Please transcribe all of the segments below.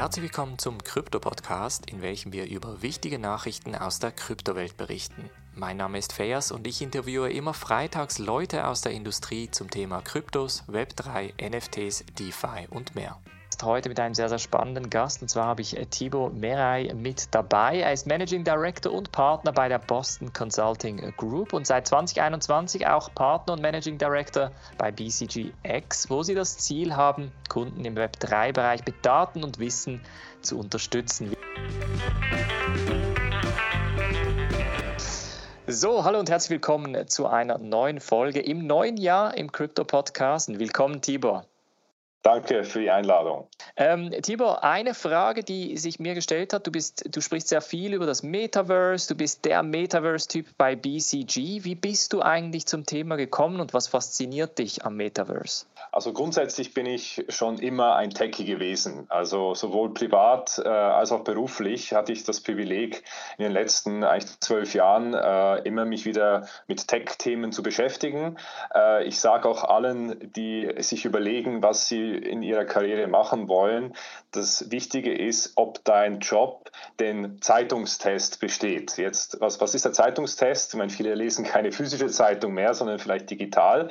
Herzlich willkommen zum Krypto-Podcast, in welchem wir über wichtige Nachrichten aus der Kryptowelt berichten. Mein Name ist Fayas und ich interviewe immer freitags Leute aus der Industrie zum Thema Kryptos, Web3, NFTs, DeFi und mehr heute mit einem sehr, sehr spannenden Gast. Und zwar habe ich äh, Thibaut Merey mit dabei. Er ist Managing Director und Partner bei der Boston Consulting Group und seit 2021 auch Partner und Managing Director bei BCGX, wo sie das Ziel haben, Kunden im Web3-Bereich mit Daten und Wissen zu unterstützen. So, hallo und herzlich willkommen zu einer neuen Folge im neuen Jahr im Crypto Podcast. Willkommen, Tibor. Danke für die Einladung. Ähm, Tibor, eine Frage, die sich mir gestellt hat. Du, bist, du sprichst sehr viel über das Metaverse. Du bist der Metaverse-Typ bei BCG. Wie bist du eigentlich zum Thema gekommen und was fasziniert dich am Metaverse? Also grundsätzlich bin ich schon immer ein Techie gewesen. Also sowohl privat äh, als auch beruflich hatte ich das Privileg, in den letzten eigentlich zwölf Jahren äh, immer mich wieder mit Tech-Themen zu beschäftigen. Äh, ich sage auch allen, die sich überlegen, was sie in ihrer Karriere machen wollen. Das Wichtige ist, ob dein Job den Zeitungstest besteht. Jetzt, was, was ist der Zeitungstest? Ich meine, viele lesen keine physische Zeitung mehr, sondern vielleicht digital.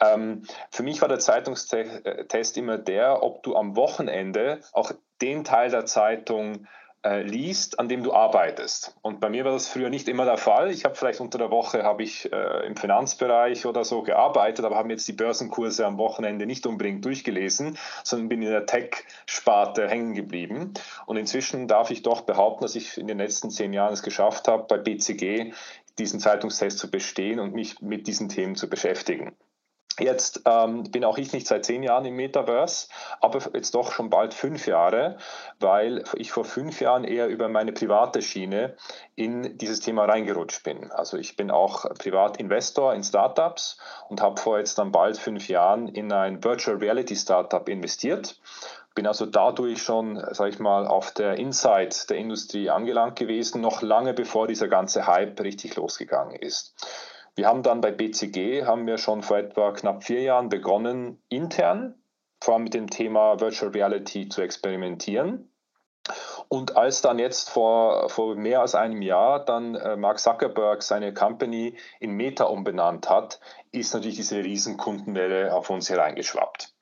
Ähm, für mich war der Zeitungstest immer der, ob du am Wochenende auch den Teil der Zeitung äh, liest, an dem du arbeitest. Und bei mir war das früher nicht immer der Fall. Ich habe vielleicht unter der Woche habe ich äh, im Finanzbereich oder so gearbeitet, aber habe jetzt die Börsenkurse am Wochenende nicht unbedingt durchgelesen, sondern bin in der Tech-Sparte hängen geblieben. Und inzwischen darf ich doch behaupten, dass ich in den letzten zehn Jahren es geschafft habe, bei BCG diesen Zeitungstest zu bestehen und mich mit diesen Themen zu beschäftigen. Jetzt ähm, bin auch ich nicht seit zehn Jahren im Metaverse, aber jetzt doch schon bald fünf Jahre, weil ich vor fünf Jahren eher über meine private Schiene in dieses Thema reingerutscht bin. Also ich bin auch Privatinvestor in Startups und habe vor jetzt dann bald fünf Jahren in ein Virtual Reality Startup investiert. Bin also dadurch schon, sage ich mal, auf der Inside der Industrie angelangt gewesen, noch lange bevor dieser ganze Hype richtig losgegangen ist. Wir haben dann bei BCG, haben wir schon vor etwa knapp vier Jahren begonnen, intern, vor allem mit dem Thema Virtual Reality zu experimentieren. Und als dann jetzt vor, vor mehr als einem Jahr dann äh, Mark Zuckerberg seine Company in Meta umbenannt hat, ist natürlich diese Riesenkundenwelle auf uns hereingeschwappt.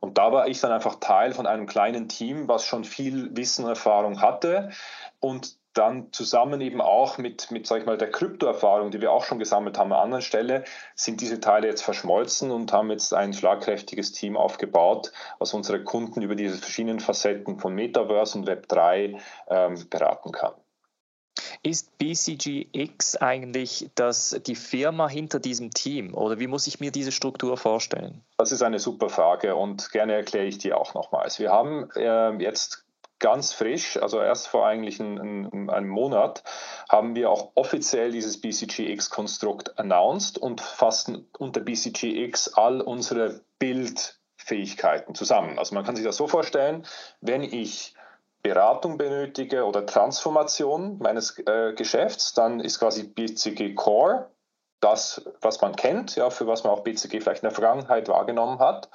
Und da war ich dann einfach Teil von einem kleinen Team, was schon viel Wissen und Erfahrung hatte und dann zusammen eben auch mit, mit sag ich mal, der Kryptoerfahrung, die wir auch schon gesammelt haben an anderen Stelle, sind diese Teile jetzt verschmolzen und haben jetzt ein schlagkräftiges Team aufgebaut, was unsere Kunden über diese verschiedenen Facetten von Metaverse und Web3 ähm, beraten kann. Ist BCGX eigentlich das, die Firma hinter diesem Team oder wie muss ich mir diese Struktur vorstellen? Das ist eine super Frage und gerne erkläre ich die auch nochmals. Wir haben äh, jetzt ganz frisch, also erst vor eigentlich einem, einem Monat, haben wir auch offiziell dieses BCGX-Konstrukt announced und fassen unter BCGX all unsere Bildfähigkeiten zusammen. Also man kann sich das so vorstellen, wenn ich Beratung benötige oder Transformation meines äh, Geschäfts, dann ist quasi BCG Core das, was man kennt, ja, für was man auch BCG vielleicht in der Vergangenheit wahrgenommen hat.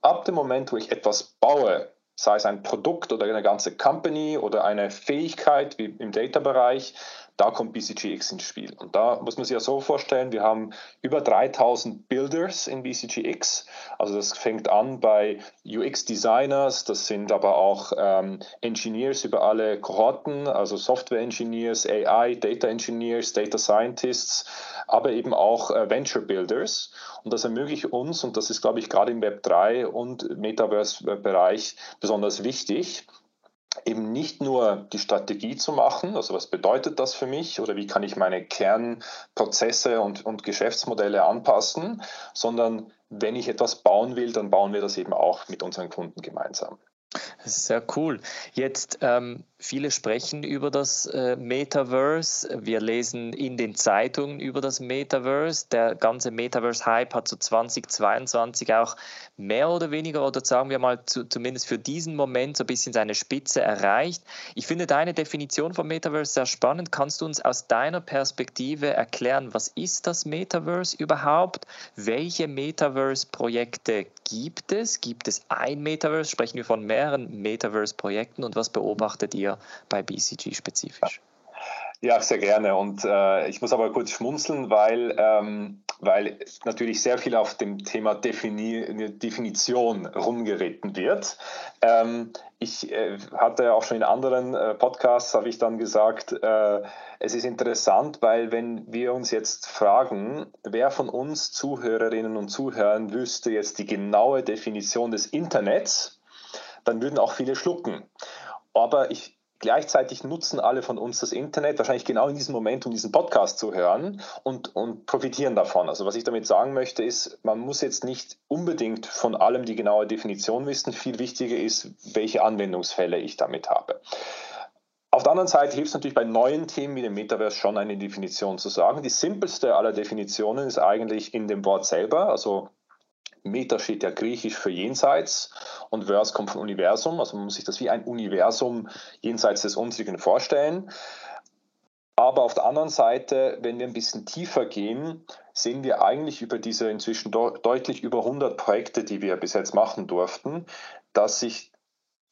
Ab dem Moment, wo ich etwas baue, sei es ein Produkt oder eine ganze Company oder eine Fähigkeit wie im Data-Bereich, da kommt BCGX ins Spiel. Und da muss man sich ja so vorstellen, wir haben über 3000 Builders in BCGX. Also das fängt an bei UX-Designers, das sind aber auch ähm, Engineers über alle Kohorten, also Software-Engineers, AI, Data-Engineers, Data Scientists, aber eben auch äh, Venture-Builders. Und das ermöglicht uns, und das ist, glaube ich, gerade im Web 3 und Metaverse-Bereich besonders wichtig, eben nicht nur die Strategie zu machen, also was bedeutet das für mich oder wie kann ich meine Kernprozesse und, und Geschäftsmodelle anpassen, sondern wenn ich etwas bauen will, dann bauen wir das eben auch mit unseren Kunden gemeinsam. Das ist sehr cool. Jetzt ähm Viele sprechen über das äh, Metaverse. Wir lesen in den Zeitungen über das Metaverse. Der ganze Metaverse-Hype hat zu so 2022 auch mehr oder weniger, oder sagen wir mal zu, zumindest für diesen Moment so ein bisschen seine Spitze erreicht. Ich finde deine Definition von Metaverse sehr spannend. Kannst du uns aus deiner Perspektive erklären, was ist das Metaverse überhaupt? Welche Metaverse-Projekte gibt es? Gibt es ein Metaverse? Sprechen wir von mehreren Metaverse-Projekten und was beobachtet ihr? Hier bei BCG spezifisch? Ja, sehr gerne. Und äh, ich muss aber kurz schmunzeln, weil, ähm, weil natürlich sehr viel auf dem Thema Defini Definition rumgeritten wird. Ähm, ich äh, hatte auch schon in anderen äh, Podcasts, habe ich dann gesagt, äh, es ist interessant, weil wenn wir uns jetzt fragen, wer von uns Zuhörerinnen und Zuhörern wüsste jetzt die genaue Definition des Internets, dann würden auch viele schlucken. Aber ich, Gleichzeitig nutzen alle von uns das Internet, wahrscheinlich genau in diesem Moment, um diesen Podcast zu hören und, und profitieren davon. Also was ich damit sagen möchte, ist, man muss jetzt nicht unbedingt von allem die genaue Definition wissen. Viel wichtiger ist, welche Anwendungsfälle ich damit habe. Auf der anderen Seite hilft es natürlich bei neuen Themen wie dem Metaverse schon eine Definition zu sagen. Die simpelste aller Definitionen ist eigentlich in dem Wort selber, also Meta steht ja griechisch für jenseits und Verse kommt von Universum. Also man muss sich das wie ein Universum jenseits des unsrigen vorstellen. Aber auf der anderen Seite, wenn wir ein bisschen tiefer gehen, sehen wir eigentlich über diese inzwischen deutlich über 100 Projekte, die wir bis jetzt machen durften, dass sich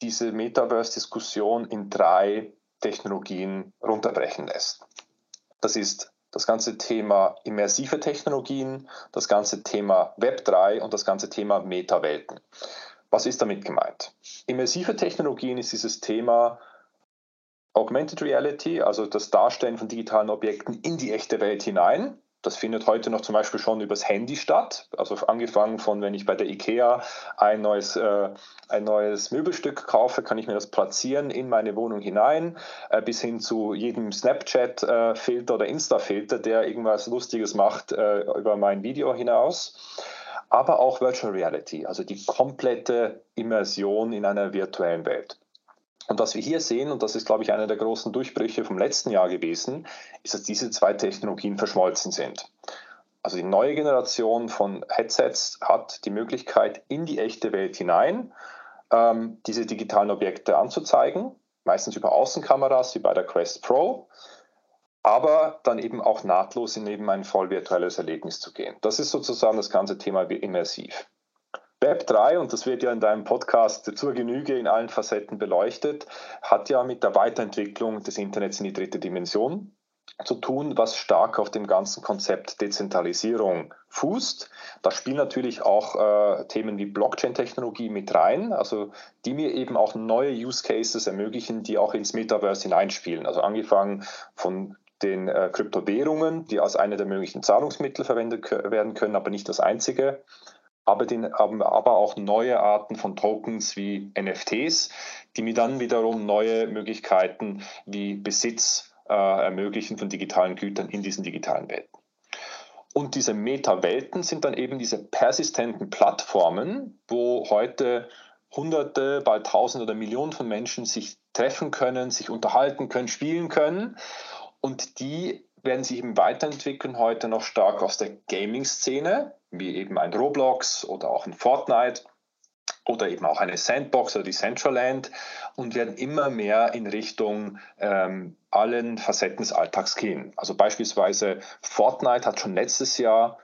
diese Metaverse-Diskussion in drei Technologien runterbrechen lässt. Das ist das ganze Thema immersive Technologien, das ganze Thema Web3 und das ganze Thema Metawelten. Was ist damit gemeint? Immersive Technologien ist dieses Thema Augmented Reality, also das Darstellen von digitalen Objekten in die echte Welt hinein. Das findet heute noch zum Beispiel schon übers Handy statt. Also angefangen von, wenn ich bei der IKEA ein neues, äh, ein neues Möbelstück kaufe, kann ich mir das platzieren in meine Wohnung hinein, äh, bis hin zu jedem Snapchat-Filter oder Insta-Filter, der irgendwas Lustiges macht äh, über mein Video hinaus. Aber auch Virtual Reality, also die komplette Immersion in einer virtuellen Welt. Und was wir hier sehen, und das ist, glaube ich, einer der großen Durchbrüche vom letzten Jahr gewesen, ist, dass diese zwei Technologien verschmolzen sind. Also die neue Generation von Headsets hat die Möglichkeit, in die echte Welt hinein ähm, diese digitalen Objekte anzuzeigen, meistens über Außenkameras wie bei der Quest Pro, aber dann eben auch nahtlos in eben ein voll virtuelles Erlebnis zu gehen. Das ist sozusagen das ganze Thema immersiv. Web 3, und das wird ja in deinem Podcast zur Genüge in allen Facetten beleuchtet, hat ja mit der Weiterentwicklung des Internets in die dritte Dimension zu tun, was stark auf dem ganzen Konzept Dezentralisierung fußt. Da spielen natürlich auch äh, Themen wie Blockchain-Technologie mit rein, also die mir eben auch neue Use Cases ermöglichen, die auch ins Metaverse hineinspielen. Also angefangen von den äh, Kryptowährungen, die als eine der möglichen Zahlungsmittel verwendet werden können, aber nicht das einzige aber, den, aber auch neue Arten von Tokens wie NFTs, die mir dann wiederum neue Möglichkeiten wie Besitz äh, ermöglichen von digitalen Gütern in diesen digitalen Welten. Und diese Meta-Welten sind dann eben diese persistenten Plattformen, wo heute Hunderte, bald Tausende oder Millionen von Menschen sich treffen können, sich unterhalten können, spielen können. Und die werden sich eben weiterentwickeln heute noch stark aus der Gaming-Szene, wie eben ein Roblox oder auch ein Fortnite oder eben auch eine Sandbox oder die Centraland und werden immer mehr in Richtung ähm, allen Facetten des Alltags gehen. Also beispielsweise Fortnite hat schon letztes Jahr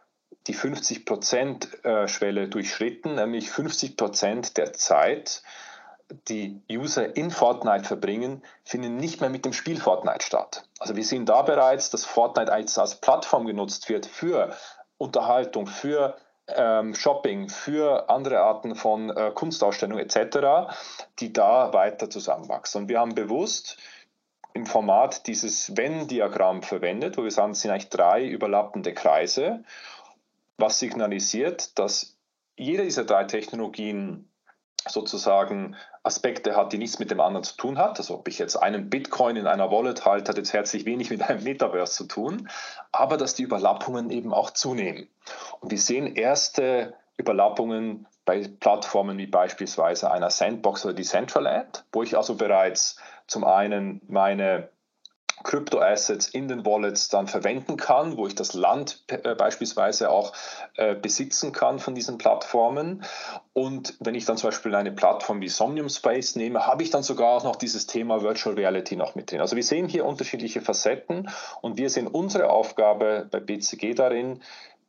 die 50%-Schwelle äh, durchschritten, nämlich 50% der Zeit die User in Fortnite verbringen, finden nicht mehr mit dem Spiel Fortnite statt. Also wir sehen da bereits, dass Fortnite als, als Plattform genutzt wird für Unterhaltung, für ähm, Shopping, für andere Arten von äh, Kunstausstellungen etc., die da weiter zusammenwachsen. Und wir haben bewusst im Format dieses Wenn-Diagramm verwendet, wo wir sagen, es sind eigentlich drei überlappende Kreise, was signalisiert, dass jede dieser drei Technologien sozusagen Aspekte hat, die nichts mit dem anderen zu tun hat. Also ob ich jetzt einen Bitcoin in einer Wallet halte, hat jetzt herzlich wenig mit einem Metaverse zu tun, aber dass die Überlappungen eben auch zunehmen. Und wir sehen erste Überlappungen bei Plattformen wie beispielsweise einer Sandbox oder Decentraland, wo ich also bereits zum einen meine Kryptoassets in den Wallets dann verwenden kann, wo ich das Land äh, beispielsweise auch äh, besitzen kann von diesen Plattformen. Und wenn ich dann zum Beispiel eine Plattform wie Somnium Space nehme, habe ich dann sogar auch noch dieses Thema Virtual Reality noch mit drin. Also wir sehen hier unterschiedliche Facetten und wir sehen unsere Aufgabe bei BCG darin,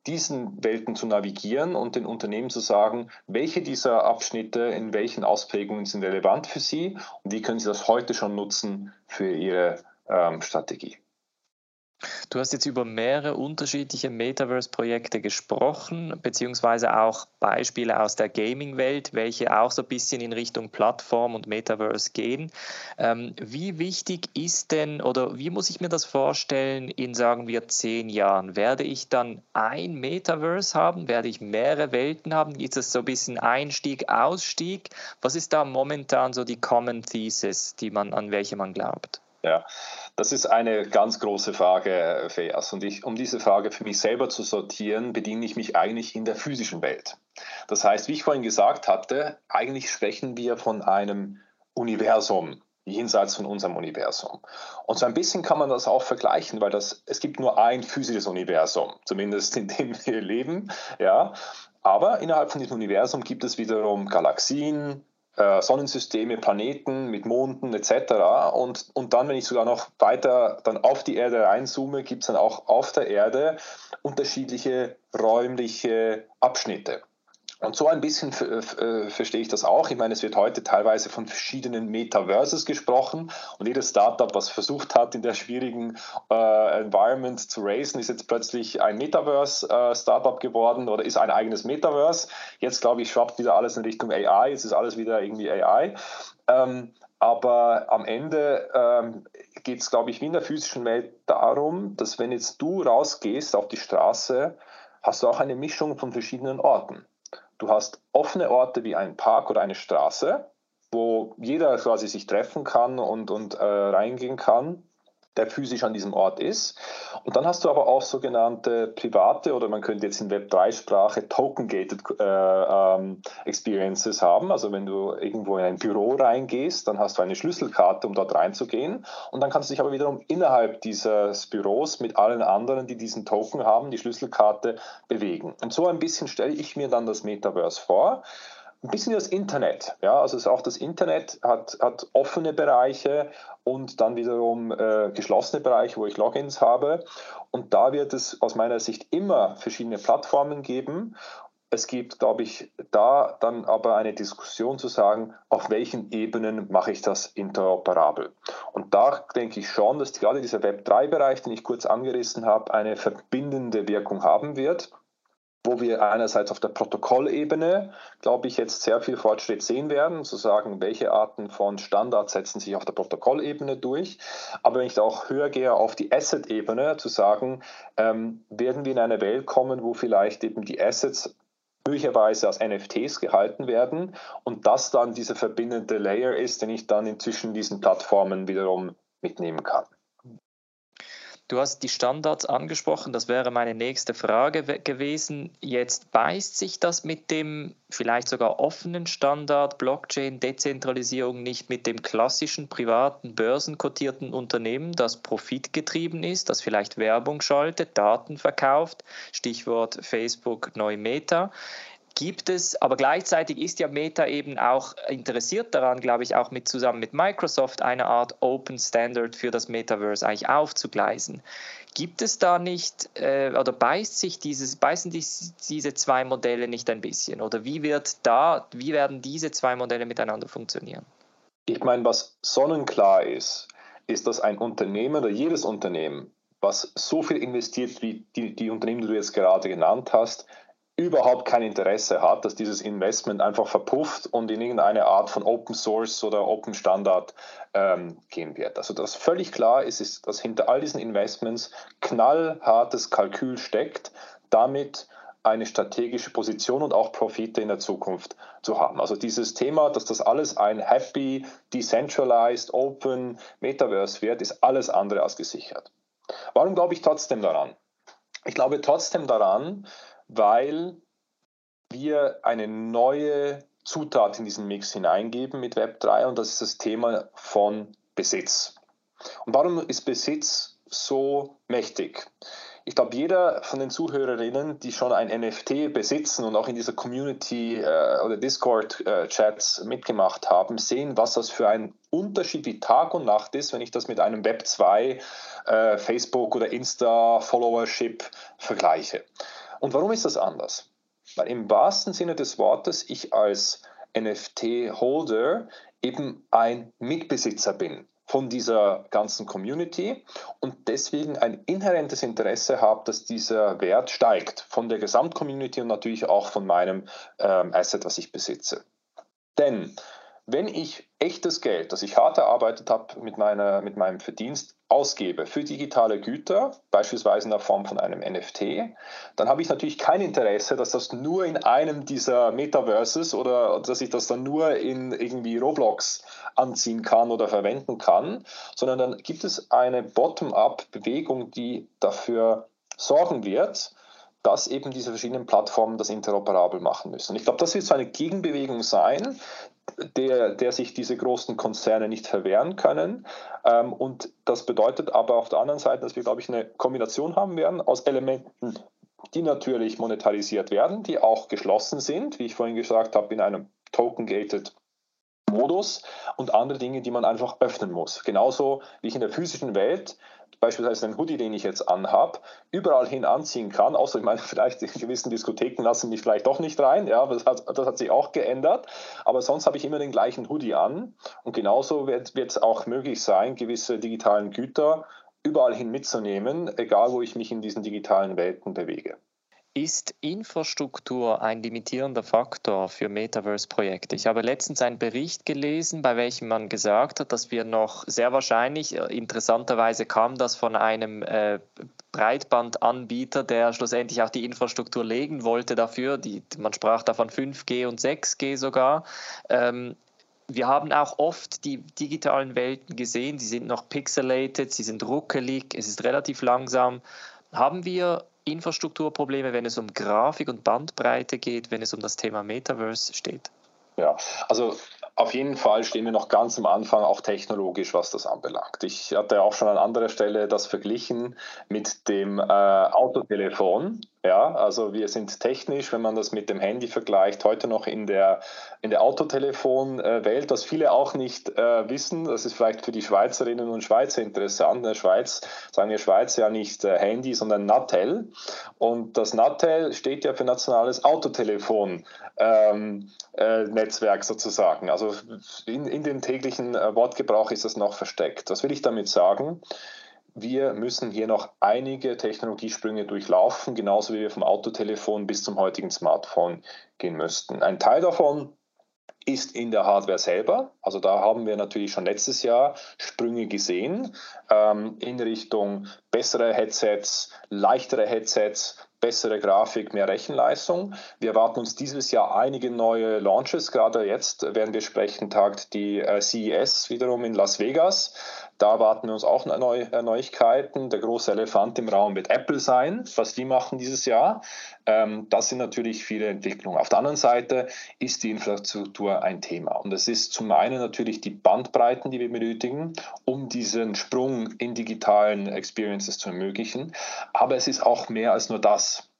diesen Welten zu navigieren und den Unternehmen zu sagen, welche dieser Abschnitte in welchen Ausprägungen sind relevant für sie und wie können sie das heute schon nutzen für ihre ähm, Strategie. Du hast jetzt über mehrere unterschiedliche Metaverse-Projekte gesprochen, beziehungsweise auch Beispiele aus der Gaming-Welt, welche auch so ein bisschen in Richtung Plattform und Metaverse gehen. Ähm, wie wichtig ist denn oder wie muss ich mir das vorstellen in, sagen wir, zehn Jahren? Werde ich dann ein Metaverse haben? Werde ich mehrere Welten haben? Ist das so ein bisschen Einstieg, Ausstieg? Was ist da momentan so die Common Thesis, die man, an welche man glaubt? Ja, das ist eine ganz große Frage, Feas. Und ich, um diese Frage für mich selber zu sortieren, bediene ich mich eigentlich in der physischen Welt. Das heißt, wie ich vorhin gesagt hatte, eigentlich sprechen wir von einem Universum, jenseits von unserem Universum. Und so ein bisschen kann man das auch vergleichen, weil das, es gibt nur ein physisches Universum, zumindest in dem wir leben. Ja. Aber innerhalb von diesem Universum gibt es wiederum Galaxien, äh, Sonnensysteme, Planeten mit Monden etc. Und, und dann, wenn ich sogar noch weiter dann auf die Erde reinzoome, gibt es dann auch auf der Erde unterschiedliche räumliche Abschnitte. Und so ein bisschen äh, verstehe ich das auch. Ich meine, es wird heute teilweise von verschiedenen Metaverses gesprochen und jedes Startup, was versucht hat, in der schwierigen äh, Environment zu raisen, ist jetzt plötzlich ein Metaverse-Startup äh, geworden oder ist ein eigenes Metaverse. Jetzt, glaube ich, schwappt wieder alles in Richtung AI. Jetzt ist alles wieder irgendwie AI. Ähm, aber am Ende ähm, geht es, glaube ich, wie in der physischen Welt darum, dass wenn jetzt du rausgehst auf die Straße, hast du auch eine Mischung von verschiedenen Orten. Du hast offene Orte wie ein Park oder eine Straße, wo jeder quasi sich treffen kann und, und äh, reingehen kann der physisch an diesem Ort ist. Und dann hast du aber auch sogenannte private oder man könnte jetzt in Web3-Sprache Token-Gated äh, ähm, Experiences haben. Also wenn du irgendwo in ein Büro reingehst, dann hast du eine Schlüsselkarte, um dort reinzugehen. Und dann kannst du dich aber wiederum innerhalb dieses Büros mit allen anderen, die diesen Token haben, die Schlüsselkarte bewegen. Und so ein bisschen stelle ich mir dann das Metaverse vor ein bisschen wie das Internet. Ja, also auch das Internet hat, hat offene Bereiche und dann wiederum äh, geschlossene Bereiche, wo ich Logins habe. Und da wird es aus meiner Sicht immer verschiedene Plattformen geben. Es gibt, glaube ich, da dann aber eine Diskussion zu sagen, auf welchen Ebenen mache ich das interoperabel. Und da denke ich schon, dass gerade dieser Web3-Bereich, den ich kurz angerissen habe, eine verbindende Wirkung haben wird wo wir einerseits auf der Protokollebene, glaube ich, jetzt sehr viel Fortschritt sehen werden, zu sagen, welche Arten von Standards setzen sich auf der Protokollebene durch. Aber wenn ich da auch höher gehe auf die Asset-Ebene, zu sagen, ähm, werden wir in eine Welt kommen, wo vielleicht eben die Assets möglicherweise als NFTs gehalten werden und das dann dieser verbindende Layer ist, den ich dann inzwischen diesen Plattformen wiederum mitnehmen kann. Du hast die Standards angesprochen, das wäre meine nächste Frage gewesen. Jetzt beißt sich das mit dem vielleicht sogar offenen Standard Blockchain Dezentralisierung nicht mit dem klassischen privaten börsenkotierten Unternehmen, das profitgetrieben ist, das vielleicht Werbung schaltet, Daten verkauft, Stichwort Facebook Neu Meta gibt es, aber gleichzeitig ist ja Meta eben auch interessiert daran, glaube ich, auch mit zusammen mit Microsoft eine Art Open Standard für das Metaverse eigentlich aufzugleisen. Gibt es da nicht äh, oder beißt sich dieses, beißen die, diese zwei Modelle nicht ein bisschen? Oder wie wird da, wie werden diese zwei Modelle miteinander funktionieren? Ich meine, was sonnenklar ist, ist, dass ein Unternehmen oder jedes Unternehmen, was so viel investiert wie die, die Unternehmen, die du jetzt gerade genannt hast, überhaupt kein Interesse hat, dass dieses Investment einfach verpufft und in irgendeine Art von Open Source oder Open Standard ähm, gehen wird. Also das völlig klar ist, ist, dass hinter all diesen Investments knallhartes Kalkül steckt, damit eine strategische Position und auch Profite in der Zukunft zu haben. Also dieses Thema, dass das alles ein happy, decentralized, open Metaverse wird, ist alles andere als gesichert. Warum glaube ich trotzdem daran? Ich glaube trotzdem daran, weil wir eine neue Zutat in diesen Mix hineingeben mit Web3 und das ist das Thema von Besitz. Und warum ist Besitz so mächtig? Ich glaube, jeder von den Zuhörerinnen, die schon ein NFT besitzen und auch in dieser Community äh, oder Discord-Chats äh, mitgemacht haben, sehen, was das für ein Unterschied wie Tag und Nacht ist, wenn ich das mit einem Web 2, äh, Facebook oder Insta-Followership vergleiche. Und warum ist das anders? Weil im wahrsten Sinne des Wortes ich als NFT-Holder eben ein Mitbesitzer bin von dieser ganzen Community und deswegen ein inhärentes Interesse habe, dass dieser Wert steigt von der Gesamtcommunity und natürlich auch von meinem ähm, Asset, was ich besitze. Denn wenn ich echtes Geld, das ich hart erarbeitet habe mit, meiner, mit meinem Verdienst, ausgebe für digitale Güter, beispielsweise in der Form von einem NFT, dann habe ich natürlich kein Interesse, dass das nur in einem dieser Metaverses oder dass ich das dann nur in irgendwie Roblox anziehen kann oder verwenden kann, sondern dann gibt es eine Bottom-up-Bewegung, die dafür sorgen wird, dass eben diese verschiedenen Plattformen das interoperabel machen müssen. Ich glaube, das wird so eine Gegenbewegung sein, der, der sich diese großen Konzerne nicht verwehren können. Ähm, und das bedeutet aber auf der anderen Seite, dass wir, glaube ich, eine Kombination haben werden aus Elementen, die natürlich monetarisiert werden, die auch geschlossen sind, wie ich vorhin gesagt habe, in einem Token-Gated Modus und andere Dinge, die man einfach öffnen muss. Genauso wie ich in der physischen Welt beispielsweise einen Hoodie, den ich jetzt anhabe, überall hin anziehen kann, außer ich meine, vielleicht in gewissen Diskotheken lassen mich vielleicht doch nicht rein, ja, das hat, das hat sich auch geändert, aber sonst habe ich immer den gleichen Hoodie an und genauso wird es auch möglich sein, gewisse digitalen Güter überall hin mitzunehmen, egal wo ich mich in diesen digitalen Welten bewege. Ist Infrastruktur ein limitierender Faktor für Metaverse-Projekte? Ich habe letztens einen Bericht gelesen, bei welchem man gesagt hat, dass wir noch sehr wahrscheinlich, äh, interessanterweise kam das von einem äh, Breitbandanbieter, der schlussendlich auch die Infrastruktur legen wollte dafür. Die, man sprach da von 5G und 6G sogar. Ähm, wir haben auch oft die digitalen Welten gesehen, sie sind noch pixelated, sie sind ruckelig, es ist relativ langsam. Haben wir Infrastrukturprobleme, wenn es um Grafik und Bandbreite geht, wenn es um das Thema Metaverse steht? Ja, also auf jeden Fall stehen wir noch ganz am Anfang, auch technologisch, was das anbelangt. Ich hatte auch schon an anderer Stelle das verglichen mit dem äh, Autotelefon. Ja, also wir sind technisch, wenn man das mit dem Handy vergleicht, heute noch in der, in der Autotelefon-Welt, was viele auch nicht äh, wissen. Das ist vielleicht für die Schweizerinnen und Schweizer interessant. In der Schweiz sagen wir Schweiz ja nicht äh, Handy, sondern Natel. Und das Natel steht ja für nationales Autotelefon. Ähm, äh, Netzwerk sozusagen. Also in, in dem täglichen äh, Wortgebrauch ist das noch versteckt. Was will ich damit sagen? Wir müssen hier noch einige Technologiesprünge durchlaufen, genauso wie wir vom Autotelefon bis zum heutigen Smartphone gehen müssten. Ein Teil davon ist in der Hardware selber. Also da haben wir natürlich schon letztes Jahr Sprünge gesehen ähm, in Richtung bessere Headsets, leichtere Headsets, bessere Grafik, mehr Rechenleistung. Wir erwarten uns dieses Jahr einige neue Launches. Gerade jetzt werden wir sprechen, tagt die äh, CES wiederum in Las Vegas. Da erwarten wir uns auch Neu äh, Neuigkeiten. Der große Elefant im Raum wird Apple sein, was die machen dieses Jahr. Ähm, das sind natürlich viele Entwicklungen. Auf der anderen Seite ist die Infrastruktur ein Thema. Und es ist zum einen natürlich die Bandbreiten, die wir benötigen, um diesen Sprung in digitalen Experiences zu ermöglichen. Aber es ist auch mehr als nur das.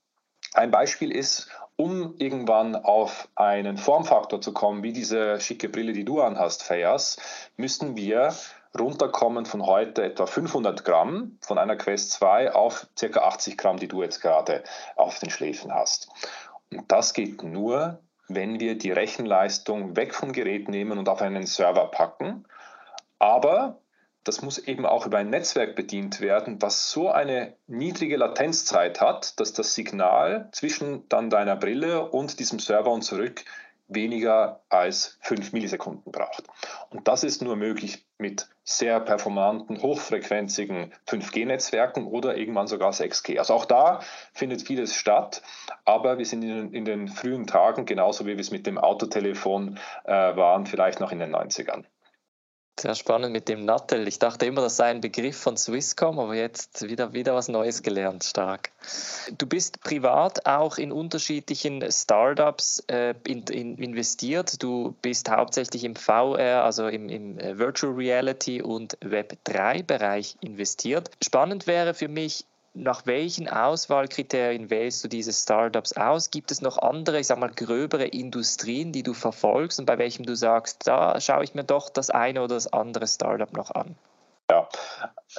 Ein Beispiel ist, um irgendwann auf einen Formfaktor zu kommen, wie diese schicke Brille, die du anhast, Fayas, müssen wir runterkommen von heute etwa 500 Gramm von einer Quest 2 auf ca. 80 Gramm, die du jetzt gerade auf den Schläfen hast. Und das geht nur, wenn wir die Rechenleistung weg vom Gerät nehmen und auf einen Server packen. Aber das muss eben auch über ein Netzwerk bedient werden, was so eine niedrige Latenzzeit hat, dass das Signal zwischen dann deiner Brille und diesem Server und zurück weniger als 5 Millisekunden braucht. Und das ist nur möglich mit sehr performanten, hochfrequenzigen 5G-Netzwerken oder irgendwann sogar 6G. Also auch da findet vieles statt, aber wir sind in, in den frühen Tagen, genauso wie wir es mit dem Autotelefon äh, waren, vielleicht noch in den 90ern. Sehr spannend mit dem Nattel. Ich dachte immer, das sei ein Begriff von Swisscom, aber jetzt wieder, wieder was Neues gelernt. Stark. Du bist privat auch in unterschiedlichen Startups äh, in, in investiert. Du bist hauptsächlich im VR, also im, im äh, Virtual Reality und Web3-Bereich investiert. Spannend wäre für mich, nach welchen Auswahlkriterien wählst du diese Startups aus? Gibt es noch andere, ich sag mal, gröbere Industrien, die du verfolgst und bei welchem du sagst, da schaue ich mir doch das eine oder das andere Startup noch an? Ja,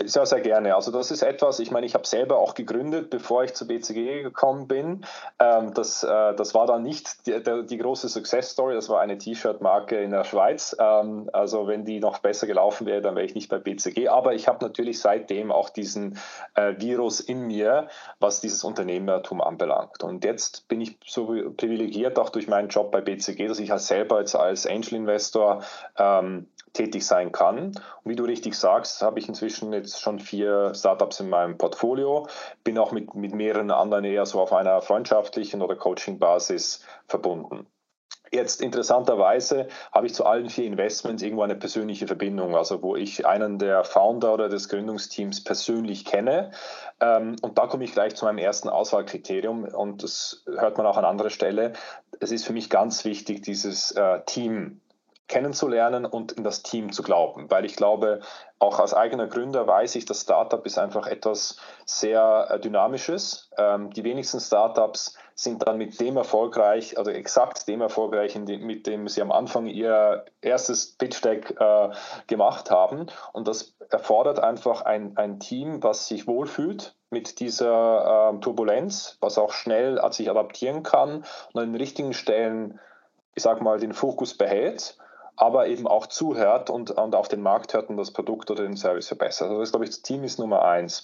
sehr, sehr gerne. Also das ist etwas, ich meine, ich habe selber auch gegründet, bevor ich zu BCG gekommen bin. Ähm, das, äh, das war dann nicht die, die große Success Story, das war eine T-Shirt-Marke in der Schweiz. Ähm, also wenn die noch besser gelaufen wäre, dann wäre ich nicht bei BCG. Aber ich habe natürlich seitdem auch diesen äh, Virus in mir, was dieses Unternehmertum anbelangt. Und jetzt bin ich so privilegiert, auch durch meinen Job bei BCG, dass ich als selber jetzt als Angel Investor ähm, tätig sein kann. Und wie du richtig sagst, habe ich inzwischen jetzt schon vier Startups in meinem Portfolio, bin auch mit, mit mehreren anderen eher so auf einer freundschaftlichen oder Coaching-Basis verbunden. Jetzt interessanterweise habe ich zu allen vier Investments irgendwo eine persönliche Verbindung, also wo ich einen der Founder oder des Gründungsteams persönlich kenne. Ähm, und da komme ich gleich zu meinem ersten Auswahlkriterium und das hört man auch an anderer Stelle. Es ist für mich ganz wichtig, dieses äh, Team kennenzulernen und in das Team zu glauben. Weil ich glaube, auch als eigener Gründer weiß ich, das Startup ist einfach etwas sehr äh, Dynamisches. Ähm, die wenigsten Startups sind dann mit dem erfolgreich, also exakt dem erfolgreich, mit dem sie am Anfang ihr erstes Pitch-Deck äh, gemacht haben. Und das erfordert einfach ein, ein Team, was sich wohlfühlt mit dieser äh, Turbulenz, was auch schnell sich adaptieren kann und an den richtigen Stellen, ich sag mal, den Fokus behält aber eben auch zuhört und, und auf den Markt hört und das Produkt oder den Service verbessert. Also das, glaube ich, das Team ist Nummer eins.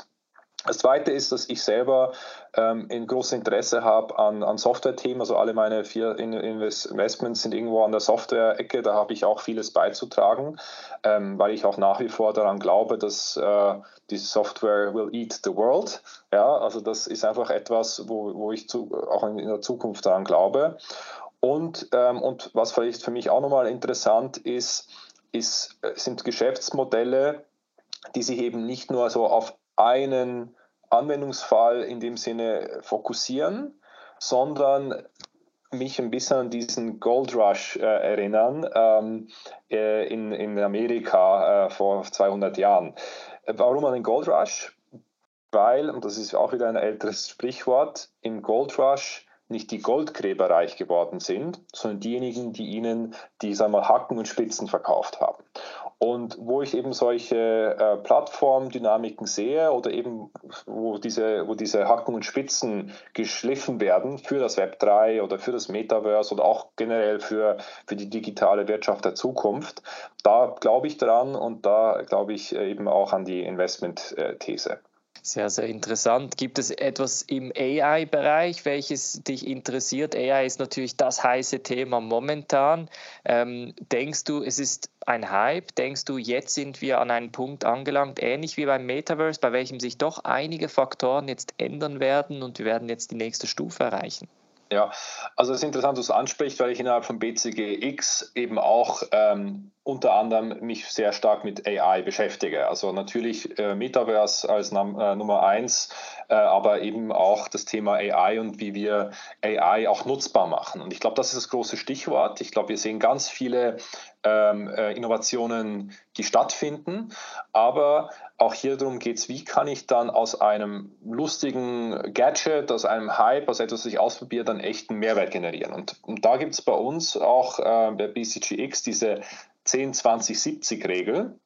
Das Zweite ist, dass ich selber ähm, ein großes Interesse habe an, an Software-Themen. Also alle meine vier Investments sind irgendwo an der Software-Ecke. Da habe ich auch vieles beizutragen, ähm, weil ich auch nach wie vor daran glaube, dass äh, die Software will eat the world. Ja, also das ist einfach etwas, wo, wo ich zu, auch in, in der Zukunft daran glaube. Und, ähm, und was vielleicht für mich auch nochmal interessant ist, ist, äh, sind Geschäftsmodelle, die sich eben nicht nur so auf einen Anwendungsfall in dem Sinne fokussieren, sondern mich ein bisschen an diesen Gold Rush äh, erinnern ähm, äh, in, in Amerika äh, vor 200 Jahren. Äh, warum an den Gold Rush? Weil, und das ist auch wieder ein älteres Sprichwort, im Gold Rush nicht die Goldgräber reich geworden sind, sondern diejenigen, die ihnen die sagen wir, Hacken und Spitzen verkauft haben. Und wo ich eben solche äh, Plattformdynamiken sehe oder eben wo diese, wo diese Hacken und Spitzen geschliffen werden für das Web 3 oder für das Metaverse oder auch generell für, für die digitale Wirtschaft der Zukunft, da glaube ich dran und da glaube ich äh, eben auch an die Investment-These. Sehr, sehr interessant. Gibt es etwas im AI-Bereich, welches dich interessiert? AI ist natürlich das heiße Thema momentan. Ähm, denkst du, es ist ein Hype? Denkst du, jetzt sind wir an einem Punkt angelangt, ähnlich wie beim Metaverse, bei welchem sich doch einige Faktoren jetzt ändern werden und wir werden jetzt die nächste Stufe erreichen? Ja, also es ist interessant, dass du es ansprichst, weil ich innerhalb von BCGX eben auch ähm, unter anderem mich sehr stark mit AI beschäftige. Also natürlich äh, Metaverse als Num äh, Nummer eins, äh, aber eben auch das Thema AI und wie wir AI auch nutzbar machen. Und ich glaube, das ist das große Stichwort. Ich glaube, wir sehen ganz viele ähm, äh, Innovationen, die stattfinden, aber auch hier darum geht es, wie kann ich dann aus einem lustigen Gadget, aus einem Hype, aus etwas, das ich ausprobiere, dann echten Mehrwert generieren. Und, und da gibt es bei uns auch äh, bei BCGX diese 10-20-70-Regel.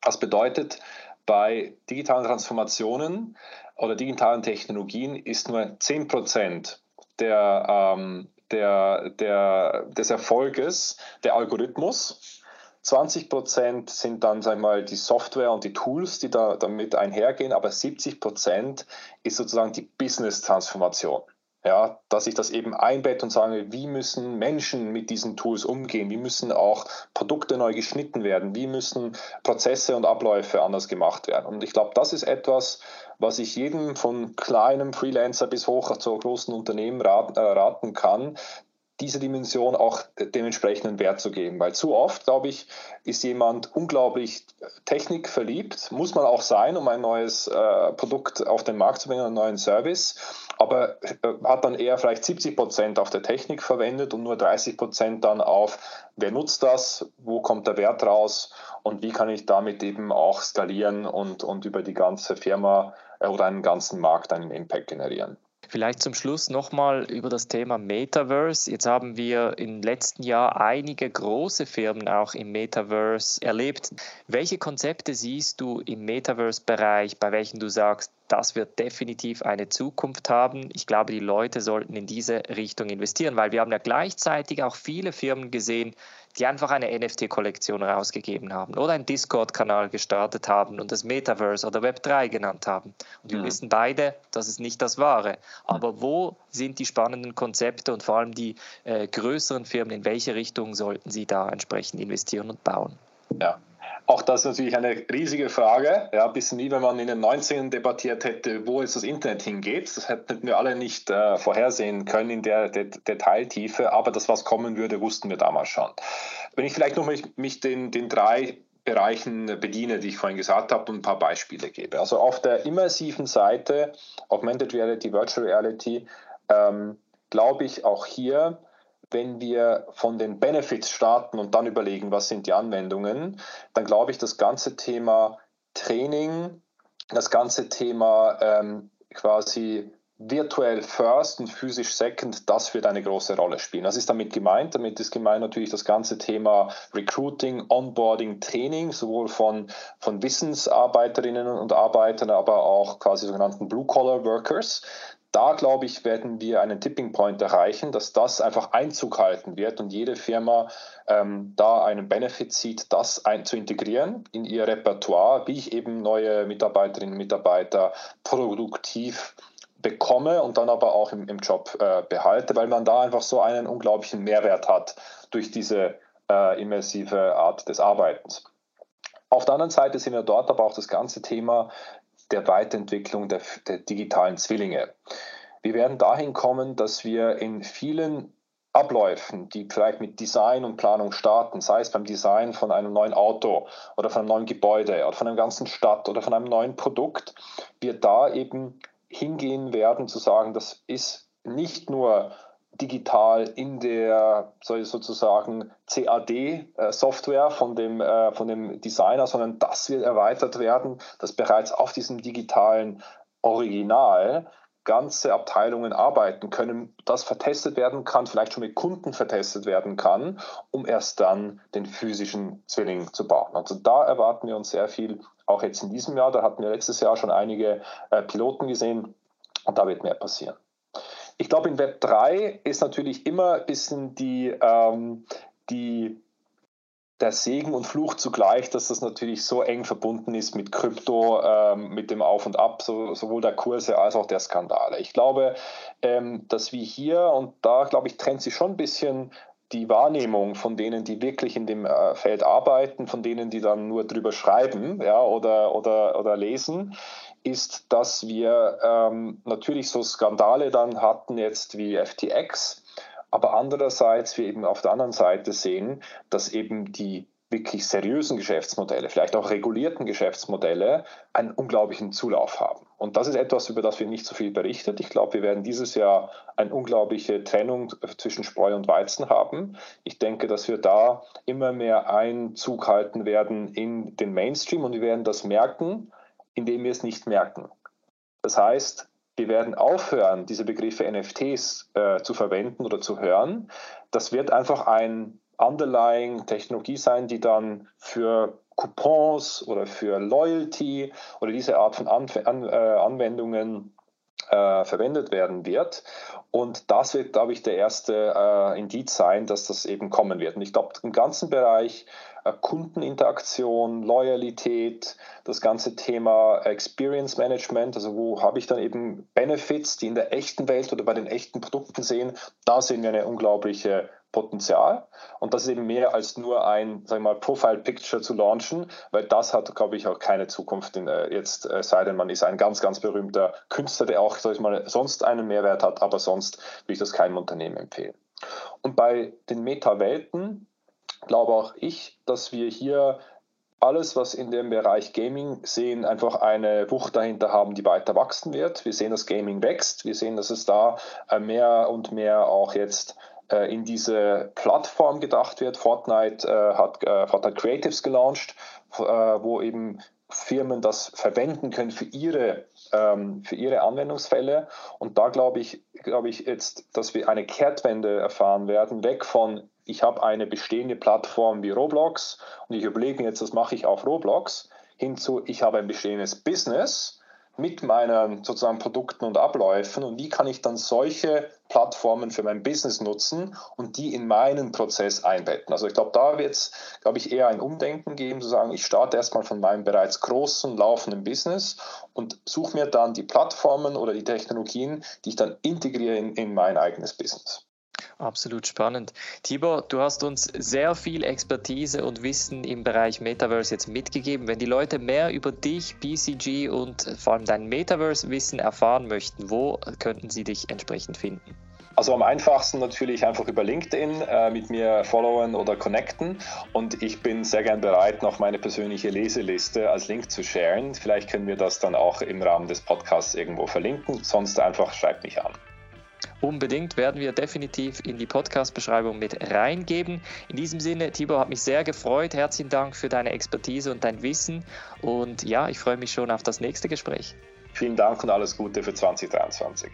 Das bedeutet, bei digitalen Transformationen oder digitalen Technologien ist nur 10% der, ähm, der, der, des Erfolges der Algorithmus. 20% sind dann sag ich mal, die Software und die Tools, die da damit einhergehen, aber 70% ist sozusagen die Business-Transformation. Ja, dass ich das eben einbette und sage, wie müssen Menschen mit diesen Tools umgehen? Wie müssen auch Produkte neu geschnitten werden? Wie müssen Prozesse und Abläufe anders gemacht werden? Und ich glaube, das ist etwas, was ich jedem von kleinem Freelancer bis hoch zu großen Unternehmen raten, äh, raten kann, diese Dimension auch dementsprechenden Wert zu geben. Weil zu oft, glaube ich, ist jemand unglaublich technikverliebt, muss man auch sein, um ein neues äh, Produkt auf den Markt zu bringen, einen neuen Service, aber äh, hat dann eher vielleicht 70 Prozent auf der Technik verwendet und nur 30 Prozent dann auf, wer nutzt das, wo kommt der Wert raus und wie kann ich damit eben auch skalieren und, und über die ganze Firma äh, oder einen ganzen Markt einen Impact generieren. Vielleicht zum Schluss nochmal über das Thema Metaverse. Jetzt haben wir im letzten Jahr einige große Firmen auch im Metaverse erlebt. Welche Konzepte siehst du im Metaverse-Bereich, bei welchen du sagst, das wird definitiv eine Zukunft haben. Ich glaube, die Leute sollten in diese Richtung investieren, weil wir haben ja gleichzeitig auch viele Firmen gesehen, die einfach eine NFT-Kollektion rausgegeben haben oder einen Discord-Kanal gestartet haben und das Metaverse oder Web3 genannt haben. Und wir mhm. wissen beide, das ist nicht das Wahre. Aber wo sind die spannenden Konzepte und vor allem die äh, größeren Firmen, in welche Richtung sollten sie da entsprechend investieren und bauen? Ja, auch das ist natürlich eine riesige Frage. Ja, ein bisschen wie wenn man in den 90ern debattiert hätte, wo jetzt das Internet hingeht. Das hätten wir alle nicht äh, vorhersehen können in der De Detailtiefe, aber das, was kommen würde, wussten wir damals schon. Wenn ich vielleicht noch mich, mich den, den drei Bereichen bediene, die ich vorhin gesagt habe, und ein paar Beispiele gebe. Also auf der immersiven Seite, Augmented Reality, Virtual Reality, ähm, glaube ich auch hier, wenn wir von den Benefits starten und dann überlegen, was sind die Anwendungen, dann glaube ich, das ganze Thema Training, das ganze Thema ähm, quasi virtuell first und physisch second, das wird eine große Rolle spielen. Was ist damit gemeint? Damit ist gemeint natürlich das ganze Thema Recruiting, Onboarding, Training, sowohl von, von Wissensarbeiterinnen und Arbeitern, aber auch quasi sogenannten Blue-Collar-Workers da, glaube ich, werden wir einen Tipping Point erreichen, dass das einfach Einzug halten wird und jede Firma ähm, da einen Benefit sieht, das ein, zu integrieren in ihr Repertoire, wie ich eben neue Mitarbeiterinnen und Mitarbeiter produktiv bekomme und dann aber auch im, im Job äh, behalte, weil man da einfach so einen unglaublichen Mehrwert hat durch diese äh, immersive Art des Arbeitens. Auf der anderen Seite sehen wir dort aber auch das ganze Thema der Weiterentwicklung der, der digitalen Zwillinge. Wir werden dahin kommen, dass wir in vielen Abläufen, die vielleicht mit Design und Planung starten, sei es beim Design von einem neuen Auto oder von einem neuen Gebäude oder von einer ganzen Stadt oder von einem neuen Produkt, wir da eben hingehen werden zu sagen, das ist nicht nur digital in der sozusagen CAD-Software äh, von dem, äh, von dem Designer, sondern das wird erweitert werden, dass bereits auf diesem digitalen Original ganze Abteilungen arbeiten können, das vertestet werden kann, vielleicht schon mit Kunden vertestet werden kann, um erst dann den physischen Zwilling zu bauen. Also da erwarten wir uns sehr viel, auch jetzt in diesem Jahr. Da hatten wir letztes Jahr schon einige äh, Piloten gesehen und da wird mehr passieren. Ich glaube, in Web 3 ist natürlich immer ein bisschen die, ähm, die, der Segen und Fluch zugleich, dass das natürlich so eng verbunden ist mit Krypto, ähm, mit dem Auf und Ab, so, sowohl der Kurse als auch der Skandale. Ich glaube, ähm, dass wir hier, und da glaube ich, trennt sich schon ein bisschen die Wahrnehmung von denen, die wirklich in dem äh, Feld arbeiten, von denen, die dann nur drüber schreiben ja, oder, oder, oder lesen ist, dass wir ähm, natürlich so Skandale dann hatten jetzt wie FTX, aber andererseits wir eben auf der anderen Seite sehen, dass eben die wirklich seriösen Geschäftsmodelle, vielleicht auch regulierten Geschäftsmodelle, einen unglaublichen Zulauf haben. Und das ist etwas, über das wir nicht so viel berichtet. Ich glaube, wir werden dieses Jahr eine unglaubliche Trennung zwischen Spreu und Weizen haben. Ich denke, dass wir da immer mehr Einzug halten werden in den Mainstream und wir werden das merken, indem wir es nicht merken. Das heißt, wir werden aufhören, diese Begriffe NFTs äh, zu verwenden oder zu hören. Das wird einfach ein underlying Technologie sein, die dann für Coupons oder für Loyalty oder diese Art von An An äh, Anwendungen äh, verwendet werden wird. Und das wird, glaube ich, der erste äh, Indiz sein, dass das eben kommen wird. Und ich glaube, im ganzen Bereich Kundeninteraktion, Loyalität, das ganze Thema Experience Management, also wo habe ich dann eben Benefits, die in der echten Welt oder bei den echten Produkten sehen, da sehen wir eine unglaubliche Potenzial. Und das ist eben mehr als nur ein, sagen wir mal, Profile-Picture zu launchen, weil das hat, glaube ich, auch keine Zukunft in, äh, jetzt, äh, sei denn man ist ein ganz, ganz berühmter Künstler, der auch, sag ich mal, sonst einen Mehrwert hat, aber sonst würde ich das keinem Unternehmen empfehlen. Und bei den Meta-Welten glaube auch ich, dass wir hier alles, was in dem Bereich Gaming sehen, einfach eine Bucht dahinter haben, die weiter wachsen wird. Wir sehen, dass Gaming wächst. Wir sehen, dass es da äh, mehr und mehr auch jetzt äh, in diese Plattform gedacht wird. Fortnite äh, hat Fortnite Creatives gelauncht, wo eben Firmen das verwenden können für ihre, ähm, für ihre Anwendungsfälle. Und da glaube ich, glaube ich jetzt, dass wir eine Kehrtwende erfahren werden, weg von ich habe eine bestehende Plattform wie Roblox und ich überlege jetzt, was mache ich auf Roblox, hinzu, ich habe ein bestehendes Business mit meinen sozusagen Produkten und Abläufen und wie kann ich dann solche Plattformen für mein Business nutzen und die in meinen Prozess einbetten. Also ich glaube, da wird es, glaube ich, eher ein Umdenken geben, zu sagen, ich starte erstmal von meinem bereits großen, laufenden Business und suche mir dann die Plattformen oder die Technologien, die ich dann integriere in, in mein eigenes Business. Absolut spannend. Tibor, du hast uns sehr viel Expertise und Wissen im Bereich Metaverse jetzt mitgegeben. Wenn die Leute mehr über dich, BCG und vor allem dein Metaverse-Wissen erfahren möchten, wo könnten sie dich entsprechend finden? Also am einfachsten natürlich einfach über LinkedIn äh, mit mir followen oder connecten. Und ich bin sehr gern bereit, noch meine persönliche Leseliste als Link zu sharen. Vielleicht können wir das dann auch im Rahmen des Podcasts irgendwo verlinken. Sonst einfach schreibt mich an. Unbedingt werden wir definitiv in die Podcast-Beschreibung mit reingeben. In diesem Sinne, Tibor, hat mich sehr gefreut. Herzlichen Dank für deine Expertise und dein Wissen. Und ja, ich freue mich schon auf das nächste Gespräch. Vielen Dank und alles Gute für 2023.